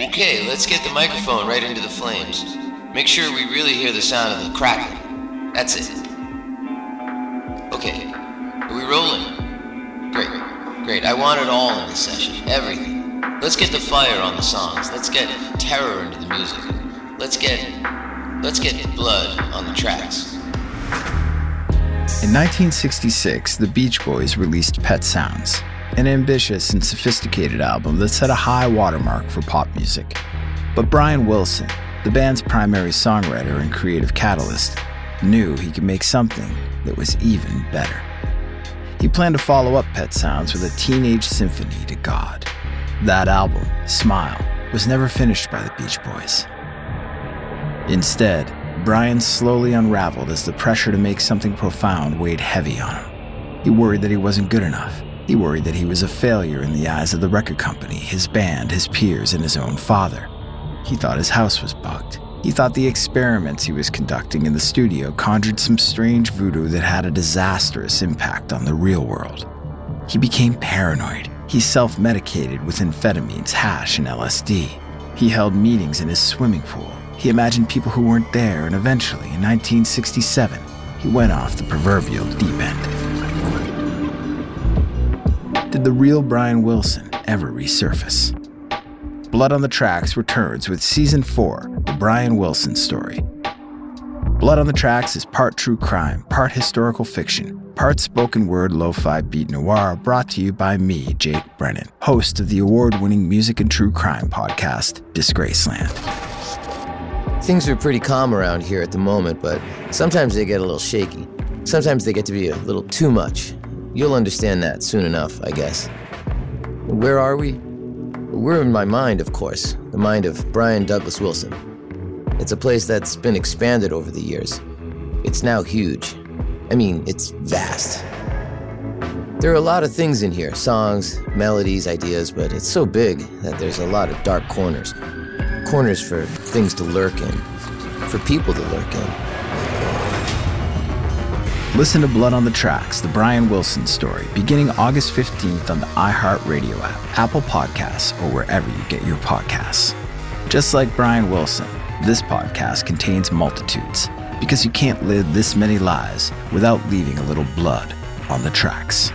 Okay, let's get the microphone right into the flames. Make sure we really hear the sound of the crackling. That's it. Okay, are we rolling? Great, great. I want it all in this session. Everything. Let's get the fire on the songs. Let's get terror into the music. Let's get. Let's get blood on the tracks. In 1966, the Beach Boys released Pet Sounds, an ambitious and sophisticated album that set a high watermark for pop music. But Brian Wilson, the band's primary songwriter and creative catalyst, knew he could make something that was even better. He planned to follow up Pet Sounds with a teenage symphony to God. That album, Smile, was never finished by the Beach Boys. Instead, Brian slowly unraveled as the pressure to make something profound weighed heavy on him. He worried that he wasn't good enough. He worried that he was a failure in the eyes of the record company, his band, his peers, and his own father. He thought his house was bugged. He thought the experiments he was conducting in the studio conjured some strange voodoo that had a disastrous impact on the real world. He became paranoid. He self medicated with amphetamines, hash, and LSD. He held meetings in his swimming pool. He imagined people who weren't there, and eventually, in 1967, he went off the proverbial deep end. Did the real Brian Wilson ever resurface? Blood on the Tracks returns with season 4, The Brian Wilson Story. Blood on the Tracks is part true crime, part historical fiction, part spoken word lo fi beat noir, brought to you by me, Jake Brennan, host of the award winning music and true crime podcast, Disgraceland. Things are pretty calm around here at the moment, but sometimes they get a little shaky. Sometimes they get to be a little too much. You'll understand that soon enough, I guess. Where are we? We're in my mind, of course, the mind of Brian Douglas Wilson. It's a place that's been expanded over the years. It's now huge. I mean, it's vast. There are a lot of things in here songs, melodies, ideas, but it's so big that there's a lot of dark corners. Corners for things to lurk in, for people to lurk in. Listen to Blood on the Tracks, the Brian Wilson story, beginning August 15th on the iHeartRadio app, Apple Podcasts, or wherever you get your podcasts. Just like Brian Wilson, this podcast contains multitudes because you can't live this many lives without leaving a little blood on the tracks.